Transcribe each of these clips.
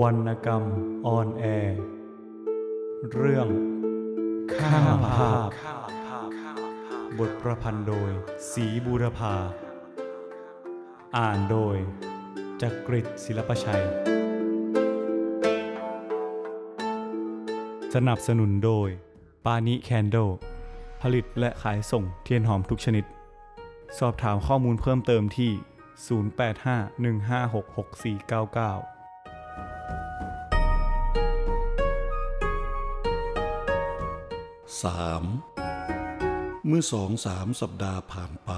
วรรณกรรมออนแอร์ เรื่องข้าภาพ บทประพันธ์โดยศรีบูรพา อ่านโดยจักริดศิลปชัย สนับสนุนโดย ปานิแคนโด ผลิตและขายส่งเทียนหอมทุกชนิด สอบถามข้อมูลเพิ่มเติมที่ 0851566499 สามเมื่อสองสามสัปดาห์ผ่านไป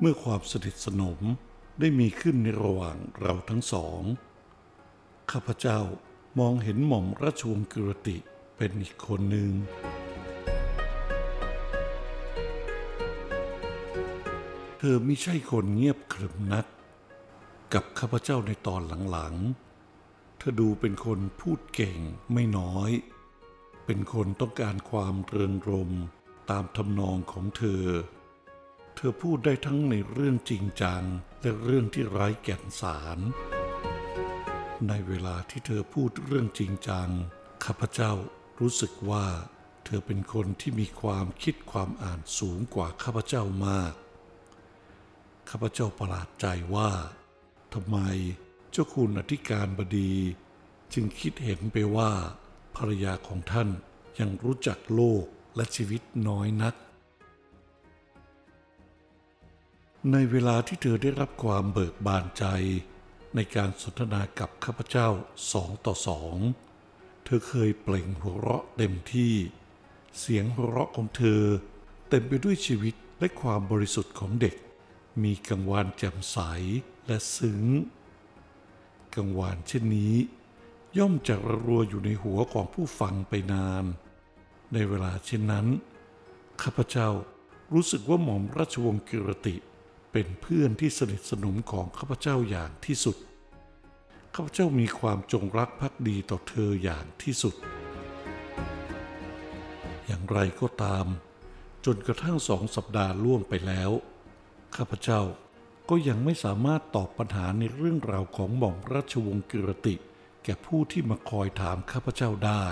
เมื่อความสนิทสนมได้มีขึ้นในระหว่างเราทั้งสอง ข้าพเจ้ามองเห็นหม่อมราชวงศ์กิรติเป็นอีกคนหนึ่ง เธอไม่ใช่คนเงียบขรึมนัก กับข้าพเจ้าในตอนหลังๆ เธอดูเป็นคนพูดเก่งไม่น้อย เป็นคนต้องการความเริงรมตามทำนองของเธอ เธอพูดได้ทั้งในเรื่องจริงจังและเรื่องที่ไร้แก่นสาร ในเวลาที่เธอพูดเรื่องจริงจัง ข้าพเจ้ารู้สึกว่า เธอเป็นคนที่มีความคิดความอ่านสูงกว่าข้าพเจ้ามาก ข้าพเจ้าประหลาดใจว่าทำไมเจ้าคุณอธิการบดี จึงคิดเห็นไปว่า ภรรยาของท่านยังรู้จักโลกและชีวิตน้อยนัก ในเวลาที่เธอได้รับความเบิกบานใจ ในการสนทนากับข้าพเจ้าสองต่อสอง เธอเคยเปล่งหัวเราะเต็มที่ เสียงหัวเราะของเธอ เต็มไปด้วยชีวิตและความบริสุทธิ์ของเด็ก มีกังวานแจ่มใสและซึ้ง กังวานเช่นนี้ ย่อมจะระรัวอยู่ในหัวของผู้ฟังไปนาน ในเวลาเช่นนั้น ข้าพเจ้ารู้สึกว่าหม่อมราชวงศ์กิรติ เป็นเพื่อนที่สนิทสนมของข้าพเจ้าอย่างที่สุด ข้าพเจ้ามีความจงรักภักดีต่อเธออย่างที่สุด อย่างไรก็ตาม จนกระทั่งสองสัปดาห์ล่วงไปแล้ว ข้าพเจ้าก็ยังไม่สามารถตอบปัญหาในเรื่องราวของหม่อมราชวงศ์กิรติ ก่ผู้ที่มาคอยถามข้าพเจ้าได้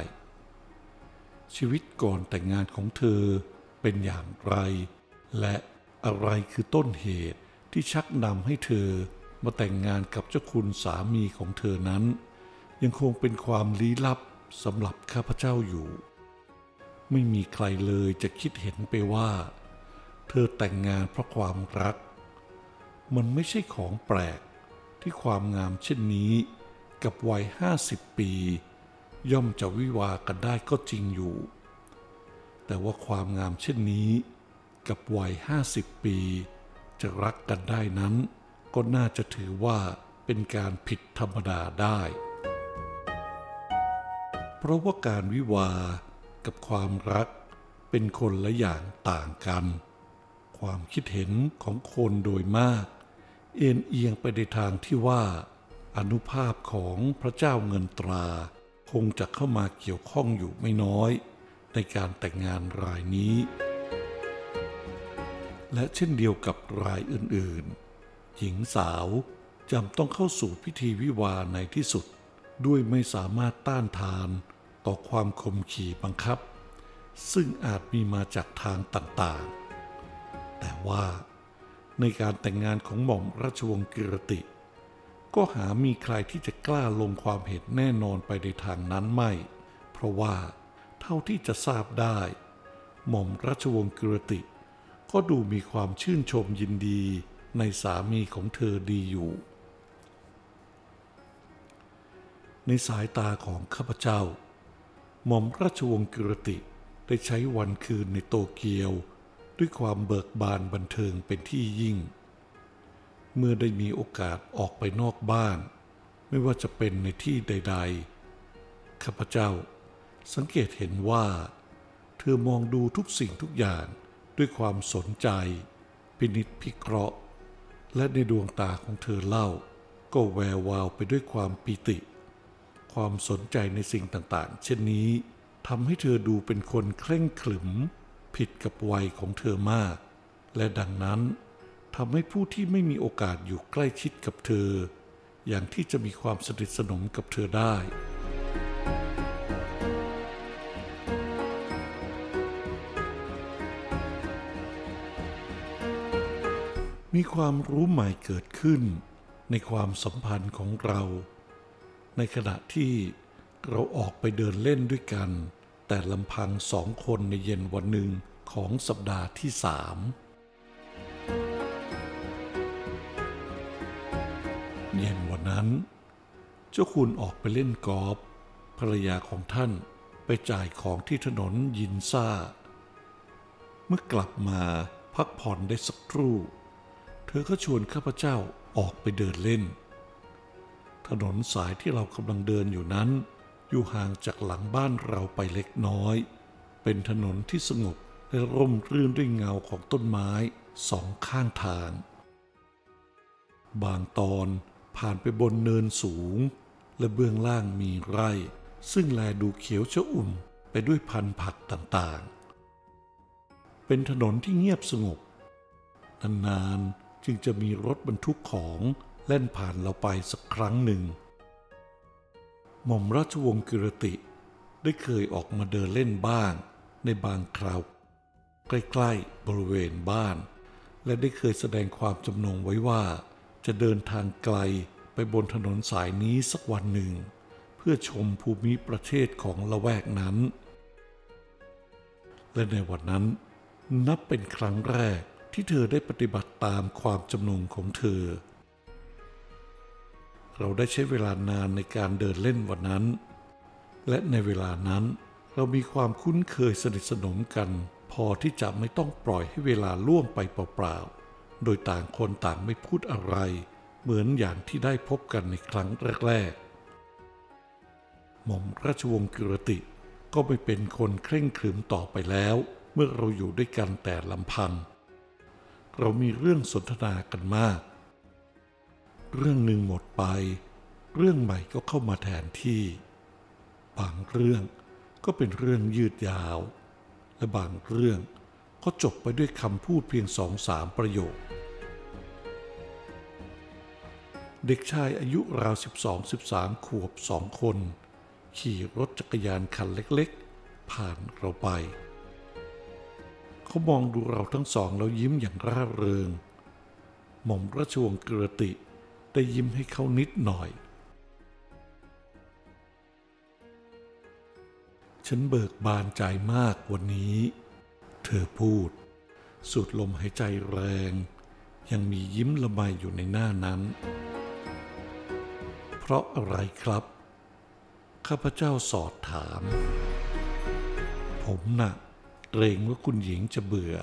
ชีวิตก่อนแต่งงานของเธอเป็นอย่างไร และอะไรคือต้นเหตุที่ชักนำให้เธอมาแต่งงานกับเจ้าคุณสามีของเธอนั้น ยังคงเป็นความลี้ลับสำหรับข้าพเจ้าอยู่ ไม่มีใครเลยจะคิดเห็นไปว่า เธอแต่งงานเพราะความรัก มันไม่ใช่ของแปลกที่ความงามเช่นนี้ กับวัยห้าสิบปี ย่อมจะวิวากันได้ก็จริงอยู่ แต่ว่าความงามเช่นนี้ กับวัยห้าสิบปี จะรักกันได้นั้น ก็น่าจะถือว่าเป็นการผิดธรรมดาได้ เพราะว่าการวิวากับความรักเป็นคนละอย่างต่างกัน ความคิดเห็นของคนโดยมาก เอ็นเอียงไปในทางที่ว่า อนุภาพของพระเจ้าเงินตรา คงจะเข้ามาเกี่ยวข้องอยู่ไม่น้อย ในการแต่งงานรายนี้ และเช่นเดียวกับรายอื่นๆ หญิงสาวจำต้องเข้าสู่พิธีวิวาในที่สุด ด้วยไม่สามารถต้านทานต่อความคมขี่บังคับ ซึ่งอาจมีมาจากทางต่างๆ แต่ว่าในการแต่งงานของหม่อมราชวงศ์กิรติ ก็หามีใครที่จะกล้าลงความเห็นแน่นอนไปในทางนั้นไม่ เพราะว่า เท่าที่จะทราบได้ หม่อมราชวงศ์กิรติ ก็ดูมีความชื่นชมยินดีในสามีของเธอดีอยู่ ในสายตาของข้าพเจ้า หม่อมราชวงศ์กิรติได้ใช้วันคืนในโตเกียว ด้วยความเบิกบานบันเทิงเป็นที่ยิ่ง เมื่อได้มีโอกาสออกไปนอกบ้าน ไม่ว่าจะเป็นในที่ใด ๆ ข้าพเจ้าสังเกตเห็นว่า เธอมองดูทุกสิ่งทุกอย่างด้วยความสนใจ พินิจพิเคราะห์ และในดวงตาของเธอเล่า ก็แวววาวไปด้วยความปิติ ความสนใจในสิ่งต่างๆ เช่นนี้ทำให้เธอดูเป็นคนเคร่งขรึม ผิดกับวัยของเธอมาก และดังนั้น ทำให้ผู้ที่ไม่มีโอกาสอยู่ใกล้ชิดกับเธอ อย่างที่จะมีความสนิทสนมกับเธอได้ มีความรู้ใหม่เกิดขึ้นในความสัมพันธ์ของเรา ในขณะที่เราออกไปเดินเล่นด้วยกัน แต่ลำพังสองคนในเย็นวันหนึ่งของสัปดาห์ที่สาม เย็นวันนั้น เจ้าคุณออกไปเล่นกอล์ฟภรรยาของท่านไปจ่ายของที่ถนนยินซ่า เมื่อกลับมาพักผ่อนได้สักครู่ เธอก็ชวนข้าพเจ้าออกไปเดินเล่น ถนนสายที่เรากำลังเดินอยู่นั้น อยู่ห่างจากหลังบ้านเราไปเล็กน้อย เป็นถนนที่สงบและร่มรื่นด้วยเงาของต้นไม้สองข้างทาง บางตอน ผ่านไปบนเนินสูง และเบื้องล่างมีไร่ ซึ่งแลดูเขียวชอุ่มไปด้วยพันธุ์ผักต่างๆ เป็นถนนที่เงียบสงบ นานๆจึงจะมีรถบรรทุกของแล่นผ่านเราไปสักครั้งหนึ่ง หม่อมราชวงศ์กิรติ ได้เคยออกมาเดินเล่นบ้างในบางคราว ใกล้ ๆ บริเวณบ้าน และได้เคยแสดงความจำนงไว้ว่า จะเดินทางไกลไปบนถนนสายนี้สักวันหนึ่ง เพื่อชมภูมิประเทศของละแวกนั้น และในวันนั้น นับเป็นครั้งแรกที่เธอได้ปฏิบัติตามความจำนงของเธอ เราได้ใช้เวลานานในการเดินเล่นวันนั้น และในเวลานั้นเรามีความคุ้นเคยสนิทสนมกัน พอที่จะไม่ต้องปล่อยให้เวลาล่วงไปเปล่าๆ โดยต่างคนต่างไม่พูดอะไร เหมือนอย่างที่ได้พบกันในครั้งแรกๆ หม่อมราชวงศ์กิรติก็ไม่เป็นคนเคร่งขรึมต่อไปแล้ว เมื่อเราอยู่ด้วยกันแต่ลำพัง เรามีเรื่องสนทนากันมาก เรื่องหนึ่งหมดไป เรื่องใหม่ก็เข้ามาแทนที่ บางเรื่องก็เป็นเรื่องยืดยาว และบางเรื่อง ก็จบไปด้วยคำพูดเพียงสองสามประโยค เด็กชายอายุราว 12-13 ขวบสองคน ขี่รถจักรยานคันเล็กๆ ผ่านเราไป เขามองดูเราทั้งสองแล้วยิ้มอย่างร่าเริง หม่อมราชวงศ์กระติได้ยิ้มให้เขานิดหน่อยฉันเบิกบานใจมากวันนี้ เธอพูด สูดลมหายใจแรง ยังมียิ้มละไมอยู่ในหน้านั้น เพราะอะไรครับ ข้าพเจ้าสอดถาม ผมน่ะเกรงว่าคุณหญิงจะเบื่อ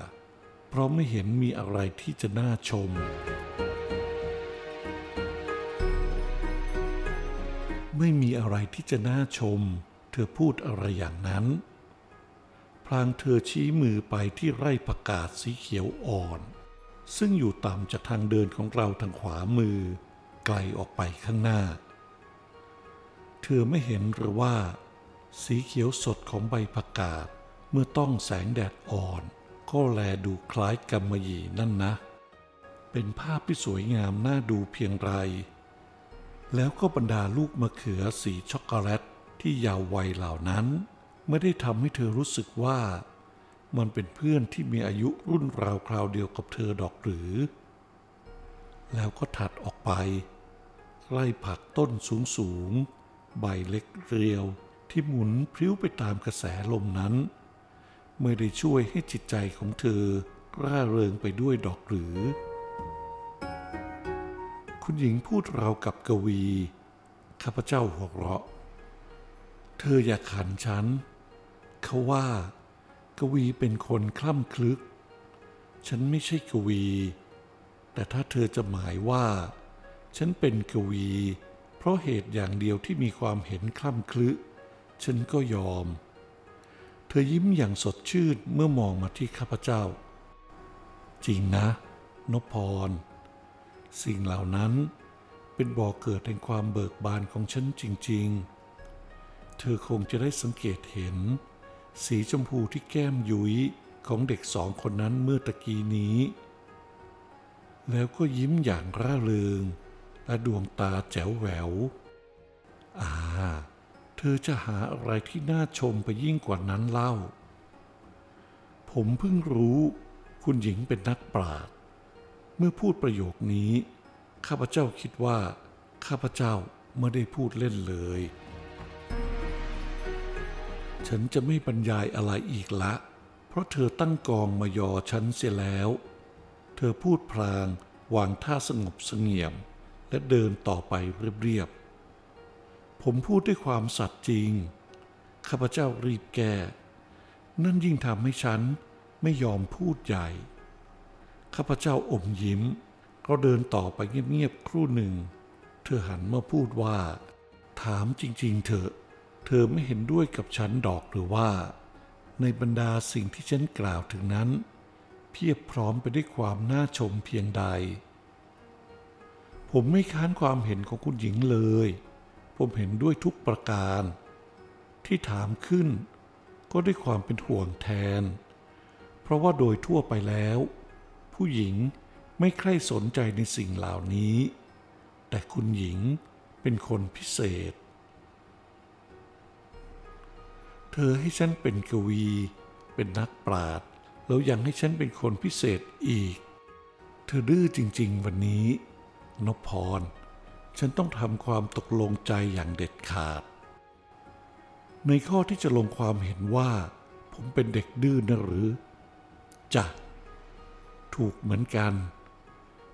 เพราะไม่เห็นมีอะไรที่จะน่าชม ไม่มีอะไรที่จะน่าชม เธอพูดอะไรอย่างนั้น พลางเธอชี้มือไปที่ไร่ผักกาดสีเขียวอ่อน ซึ่งอยู่ต่ำจากทางเดินของเราทางขวามือ ไกลออกไปข้างหน้า เธอไม่เห็นหรือว่า สีเขียวสดของใบผักกาดเมื่อต้องแสงแดดอ่อน ก็แลดูคล้ายกำมะหยี่นั่นนะ เป็นภาพที่สวยงามน่าดูเพียงไร แล้วก็บรรดาลูกมะเขือสีช็อกโกแลตที่ยาววัยเหล่านั้น ไม่ได้ทำให้เธอรู้สึกว่า มันเป็นเพื่อนที่มีอายุรุ่นราวคราวเดียวกับเธอดอกหรือ แล้วก็ถัดออกไปไร่ผักต้นสูงสูงๆใบเล็กเรียวที่หมุนพลิ้วไปตามกระแสลมนั้น ไม่ได้ช่วยให้จิตใจของเธอร่าเริงไปด้วยดอกหรือ คุณหญิงพูดราวกับกวี ข้าพเจ้าหัวเราะ เธออย่าขันฉัน เขาว่า กวีเป็นคนคล่ำคลึก ฉันไม่ใช่กวี แต่ถ้าเธอจะหมายว่า ฉันเป็นกวี เพราะเหตุอย่างเดียวที่มีความเห็นคล่ำคลึก ฉันก็ยอม เธอยิ้มอย่างสดชื่นเมื่อมองมาที่ข้าพเจ้า จริงนะ นพพร สิ่งเหล่านั้นเป็นบ่อกเกิดแห่งความเบิกบานของฉันจริง ๆ เธอคงจะได้สังเกตเห็น สีชมพูที่แก้มยุ้ยของเด็กสองคนนั้นเมื่อตะกี้นี้ แล้วก็ยิ้มอย่างร่าเริง และดวงตาแจ๋วแหวว อ่า เธอจะหาอะไรที่น่าชมไปยิ่งกว่านั้นเล่า ผมเพิ่งรู้ คุณหญิงเป็นนักปราชญ์เมื่อพูดประโยคนี้ ข้าพเจ้าคิดว่า ข้าพเจ้าไม่ได้พูดเล่นเลย ฉันจะไม่บรรยายอะไรอีกละ เพราะเธอตั้งกองมายอฉันเสียแล้ว เธอพูดพลางวางท่าสงบเสงี่ยม และเดินต่อไปเรียบๆ ผมพูดด้วยความสัตย์จริง ข้าพเจ้ารีบแก้ นั่นยิ่งทำให้ฉันไม่ยอมพูดใหญ่ ข้าพเจ้าอมยิ้ม ก็เดินต่อไปเงียบๆ ครู่หนึ่ง เธอหันมาพูดว่า ถามจริง ๆ เถอะ เธอไม่เห็นด้วยกับฉันดอกหรือว่า ในบรรดาสิ่งที่ฉันกล่าวถึงนั้น เพียบพร้อมไปด้วยความน่าชมเพียงใด ผมไม่ค้านความเห็นของคุณหญิงเลย ผมเห็นด้วยทุกประการ ที่ถามขึ้น ก็ด้วยความเป็นห่วงแทน เพราะว่าโดยทั่วไปแล้ว ผู้หญิงไม่ใคร่สนใจในสิ่งเหล่านี้ แต่คุณหญิงเป็นคนพิเศษ เธอให้ฉันเป็นกวี เป็นนักปราชญ์แล้วยังให้ฉันเป็นคนพิเศษอีก เธอดื้อจริง ๆ วันนี้ นพพร ฉันต้องทำความตกลงใจอย่างเด็ดขาด ในข้อที่จะลงความเห็นว่า ผมเป็นเด็กดื้อนะหรือจ้ะถูกเหมือนกัน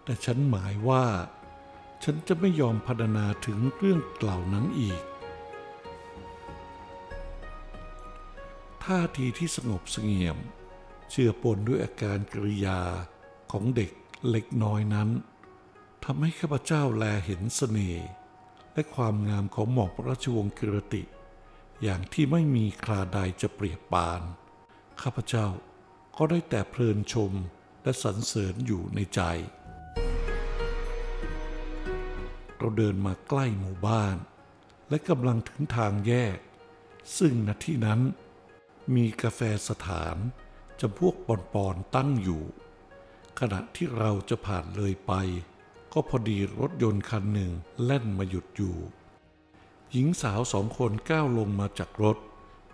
แต่ฉันหมายว่า ฉันจะไม่ยอมพรรณนาถึงเรื่องเหล่านั้นอีก ท่าทีที่สงบเสงี่ยม เชื่อปนด้วยอาการกริยาของเด็กเล็กน้อยนั้นทำให้ข้าพเจ้าแลเห็นเสน่ห์และความงามของหม่อมราชวงศ์กิรติ อย่างที่ไม่มีคราใดจะเปรียบปาน ข้าพเจ้าก็ได้แต่เพลินชมและสรรเสริญอยู่ในใจ เราเดินมาใกล้หมู่บ้าน และกำลังถึงทางแยก ซึ่งณที่นั้น มีกาแฟสถานจำพวกปอนๆตั้งอยู่ ขณะที่เราจะผ่านเลยไป ก็พอดีรถยนต์คันหนึ่งแล่นมาหยุดอยู่ หญิงสาวสองคนก้าวลงมาจากรถ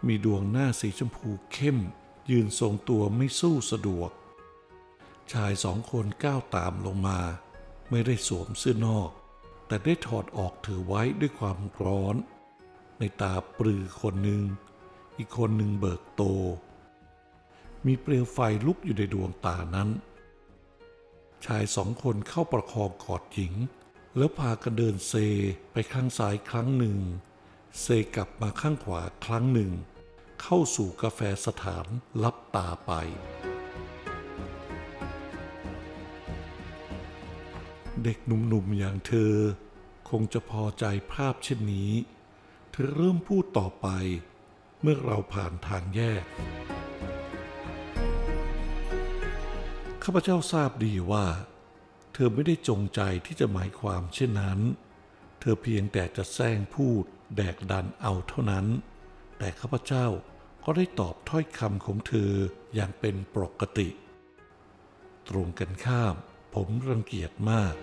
มีดวงหน้าสีชมพูเข้ม ยืนทรงตัวไม่สู้สะดวก ชายสองคนก้าวตามลงมา ไม่ได้สวมเสื้อนอก แต่ได้ถอดออกถือไว้ด้วยความร้อน ในตาปรือคนหนึ่ง อีกคนหนึ่งเบิกโต มีเปลวไฟลุกอยู่ในดวงตานั้น ชายสองคนเข้าประคองกอดหญิง แล้วพากันเดินเซไปข้างซ้ายครั้งหนึ่ง เซกลับมาข้างขวาครั้งหนึ่ง เข้าสู่กาแฟสถานลับตาไปเด็กหนุ่มๆอย่างเธอ คงจะพอใจภาพเช่นนี้ เธอเริ่มพูดต่อไป มื่อเราผ่านทางแยก ข้าพเจ้าทราบดีว่า เธอไม่ได้จงใจที่จะหมายความเช่นนั้น เธอเพียงแต่จะแซงพูดแดกดันเอาเท่านั้น แต่ข้าพเจ้าก็ได้ตอบถ้อยคำของเธออย่างเป็นปกติ ตรงกันข้ามผมรังเกียจมาก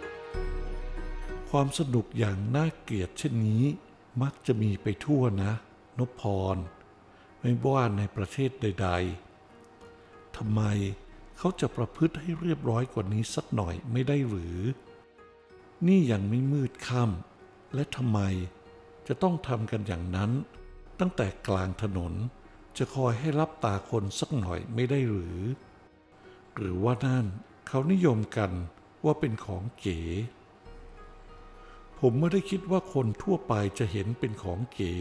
ความสนุกอย่างน่าเกลียดเช่นนี้มักจะมีไปทั่วนะนพพร ไม่ว่าในประเทศใด ๆทำไมเขาจะประพฤติให้เรียบร้อยกว่านี้สักหน่อยไม่ได้หรือ นี่ยังไม่มืดค่ำและทำไมจะต้องทำกันอย่างนั้น ตั้งแต่กลางถนนจะคอยให้รับตาคนสักหน่อยไม่ได้หรือ หรือว่านั่นเขานิยมกันว่าเป็นของเก๋ ผมไม่ได้คิดว่าคนทั่วไปจะเห็นเป็นของเก๋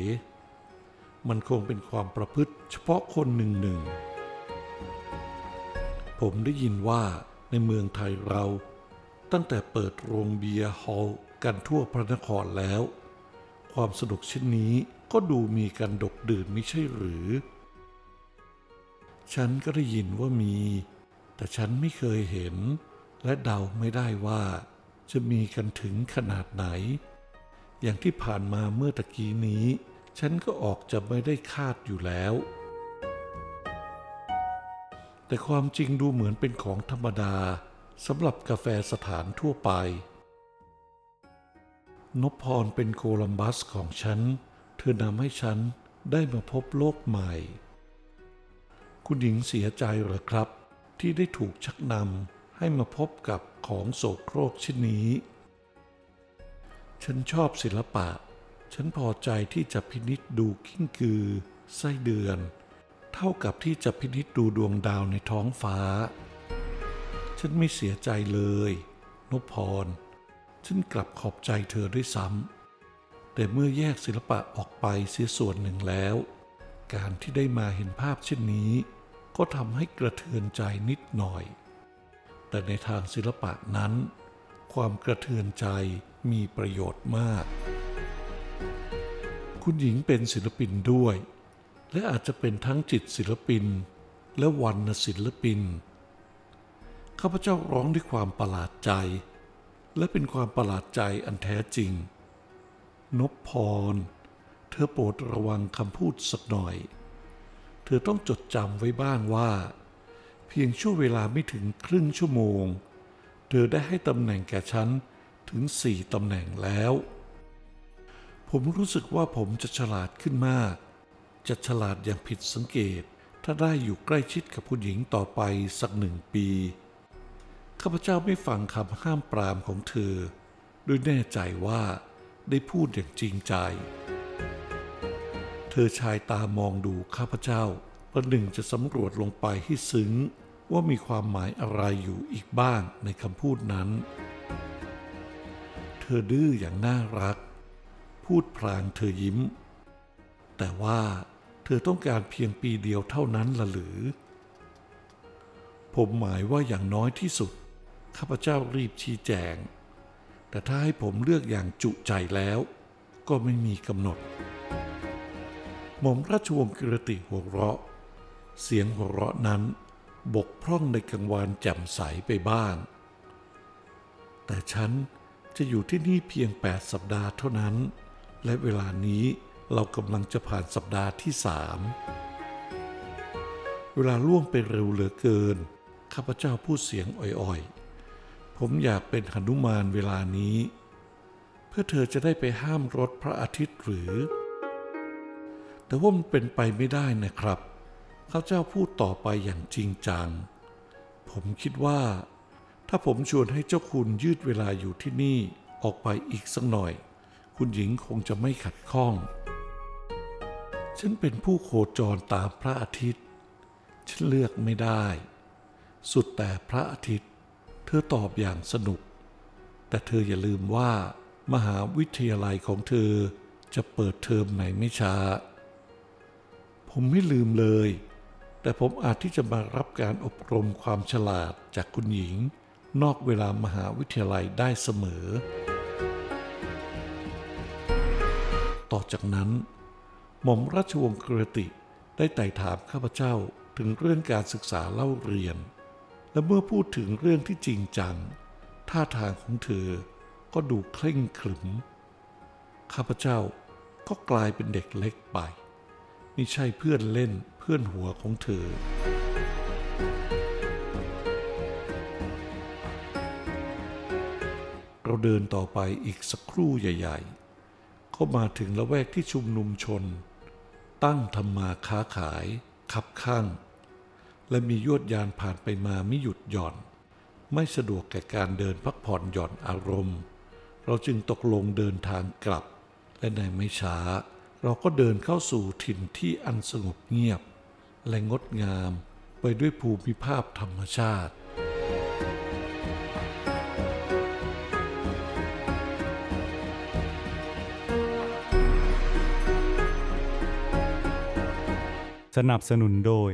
มันคงเป็นความประพฤติเฉพาะคนหนึ่งหนึ่ง ผมได้ยินว่าในเมืองไทยเรา ตั้งแต่เปิดโรงเบียร์ฮอล์กันทั่วพระนครแล้ว ความสนุกเช่นนี้ก็ดูมีกันดกดื่นไม่ใช่หรือ ฉันก็ได้ยินว่ามี แต่ฉันไม่เคยเห็น และเดาไม่ได้ว่า จะมีกันถึงขนาดไหน อย่างที่ผ่านมาเมื่อตะกี้นี้ ฉันก็ออกจะไม่ได้คาดอยู่แล้ว แต่ความจริงดูเหมือนเป็นของธรรมดาสำหรับกาแฟสถานทั่วไป นพพรเป็นโคลัมบัสของฉัน เธอนำให้ฉันได้มาพบโลกใหม่ คุณหญิงเสียใจหรอครับ ที่ได้ถูกชักนำให้มาพบกับของโสโครกเช่นนี้ ฉันชอบศิลปะ ฉันพอใจที่จะพินิจดูกิ้งกือ ไส้เดือน เท่ากับที่จะพินิจดูดวงดาวในท้องฟ้า ฉันไม่เสียใจเลยนพพร ฉันกลับขอบใจเธอด้วยซ้ำแต่เมื่อแยกศิลปะออกไปเสียส่วนหนึ่งแล้ว การที่ได้มาเห็นภาพเช่นนี้ ก็ทำให้กระเทือนใจนิดหน่อย แต่ในทางศิลปะนั้น ความกระเทือนใจมีประโยชน์มาก คุณหญิงเป็นศิลปินด้วย และอาจจะเป็นทั้งจิตศิลปิน และวรรณศิลปิน ข้าพเจ้าร้องด้วยความประหลาดใจ และเป็นความประหลาดใจอันแท้จริงนพพร เธอโปรดระวังคำพูดสักหน่อย เธอต้องจดจำไว้บ้างว่า เพียงช่วงเวลาไม่ถึงครึ่งชั่วโมง เธอได้ให้ตำแหน่งแก่ฉันถึงสี่ตำแหน่งแล้ว ผมรู้สึกว่าผมจะฉลาดขึ้นมาก จะฉลาดอย่างผิดสังเกต ถ้าได้อยู่ใกล้ชิดกับผู้หญิงต่อไปสักหนึ่งปี ข้าพเจ้าไม่ฟังคำห้ามปรามของเธอโดยแน่ใจว่าได้พูดอย่างจริงใจ เธอชายตามองดูข้าพเจ้าประหนึ่งจะสำรวจลงไปให้ซึ้งว่ามีความหมายอะไรอยู่อีกบ้างในคำพูดนั้น เธอดื้ออย่างน่ารัก พูดพลางเธอยิ้ม แต่ว่าเธอต้องการเพียงปีเดียวเท่านั้นละหรือ ผมหมายว่าอย่างน้อยที่สุด ข้าพเจ้ารีบชี้แจง แต่ถ้าให้ผมเลือกอย่างจุใจแล้ว ก็ไม่มีกำหนด หม่อมราชวงศ์กิรติหัวเราะ เสียงหัวเราะนั้นบกพร่องในกังวานแจ่มใสไปบ้าง แต่ฉันจะอยู่ที่นี่เพียง 8 สัปดาห์เท่านั้น และเวลานี้เรากำลังจะผ่านสัปดาห์ที่สามเวลาล่วงไปเร็วเหลือเกิน ข้าพเจ้าพูดเสียงอ่อยๆ ผมอยากเป็นหนุมานเวลานี้ เพื่อเธอจะได้ไปห้ามรถพระอาทิตย์หรือ แต่ว่ามันเป็นไปไม่ได้นะครับ ข้าพเจ้าพูดต่อไปอย่างจริงจัง ผมคิดว่า ถ้าผมชวนให้เจ้าคุณยืดเวลาอยู่ที่นี่ออกไปอีกสักหน่อย คุณหญิงคงจะไม่ขัดข้อง ฉันเป็นผู้โคจรตามพระอาทิตย์ ฉันเลือกไม่ได้ สุดแต่พระอาทิตย์ เธอตอบอย่างสนุก แต่เธออย่าลืมว่ามหาวิทยาลัยของเธอจะเปิดเทอมไหนไม่ช้า ผมไม่ลืมเลย แต่ผมอาจที่จะมารับการอบรมความฉลาดจากคุณหญิง นอกเวลามหาวิทยาลัยได้เสมอ ต่อจากนั้น หม่อมราชวงศ์กรติได้ไต่ถามข้าพเจ้าถึงเรื่องการศึกษาเล่าเรียน และเมื่อพูดถึงเรื่องที่จริงจัง ท่าทางของเธอก็ดูเคร่งขรึม ข้าพเจ้าก็กลายเป็นเด็กเล็กไปไม่ใช่เพื่อนเล่นเพื่อนหัวของเธอ เราเดินต่อไปอีกสักครู่ใหญ่ ๆ ก็มาถึงละแวกที่ชุมนุมชน ตั้งทำมาค้าขายคับข้าง และมียวดยานผ่านไปมาไม่หยุดหย่อน ไม่สะดวกแก่การเดินพักผ่อนหย่อนอารมณ์ เราจึงตกลงเดินทางกลับ และในไม่ช้า เราก็เดินเข้าสู่ถิ่นที่อันสงบเงียบ และงดงามไปด้วยภูมิภาพธรรมชาติ สนับสนุนโดย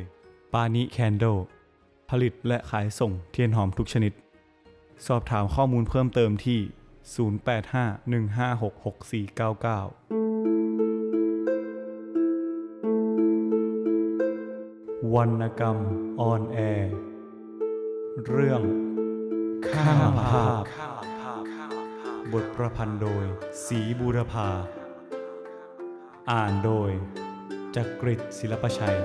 ปานิแคนโด ผลิตและขายส่งเทียนหอมทุกชนิด สอบถามข้อมูลเพิ่มเติมที่ 0851566499 วรรณกรรมออนแอร์เรื่องข้าภาพ บทประพันธ์โดย สีบูรพา อ่านโดย จักริดศิลปชัย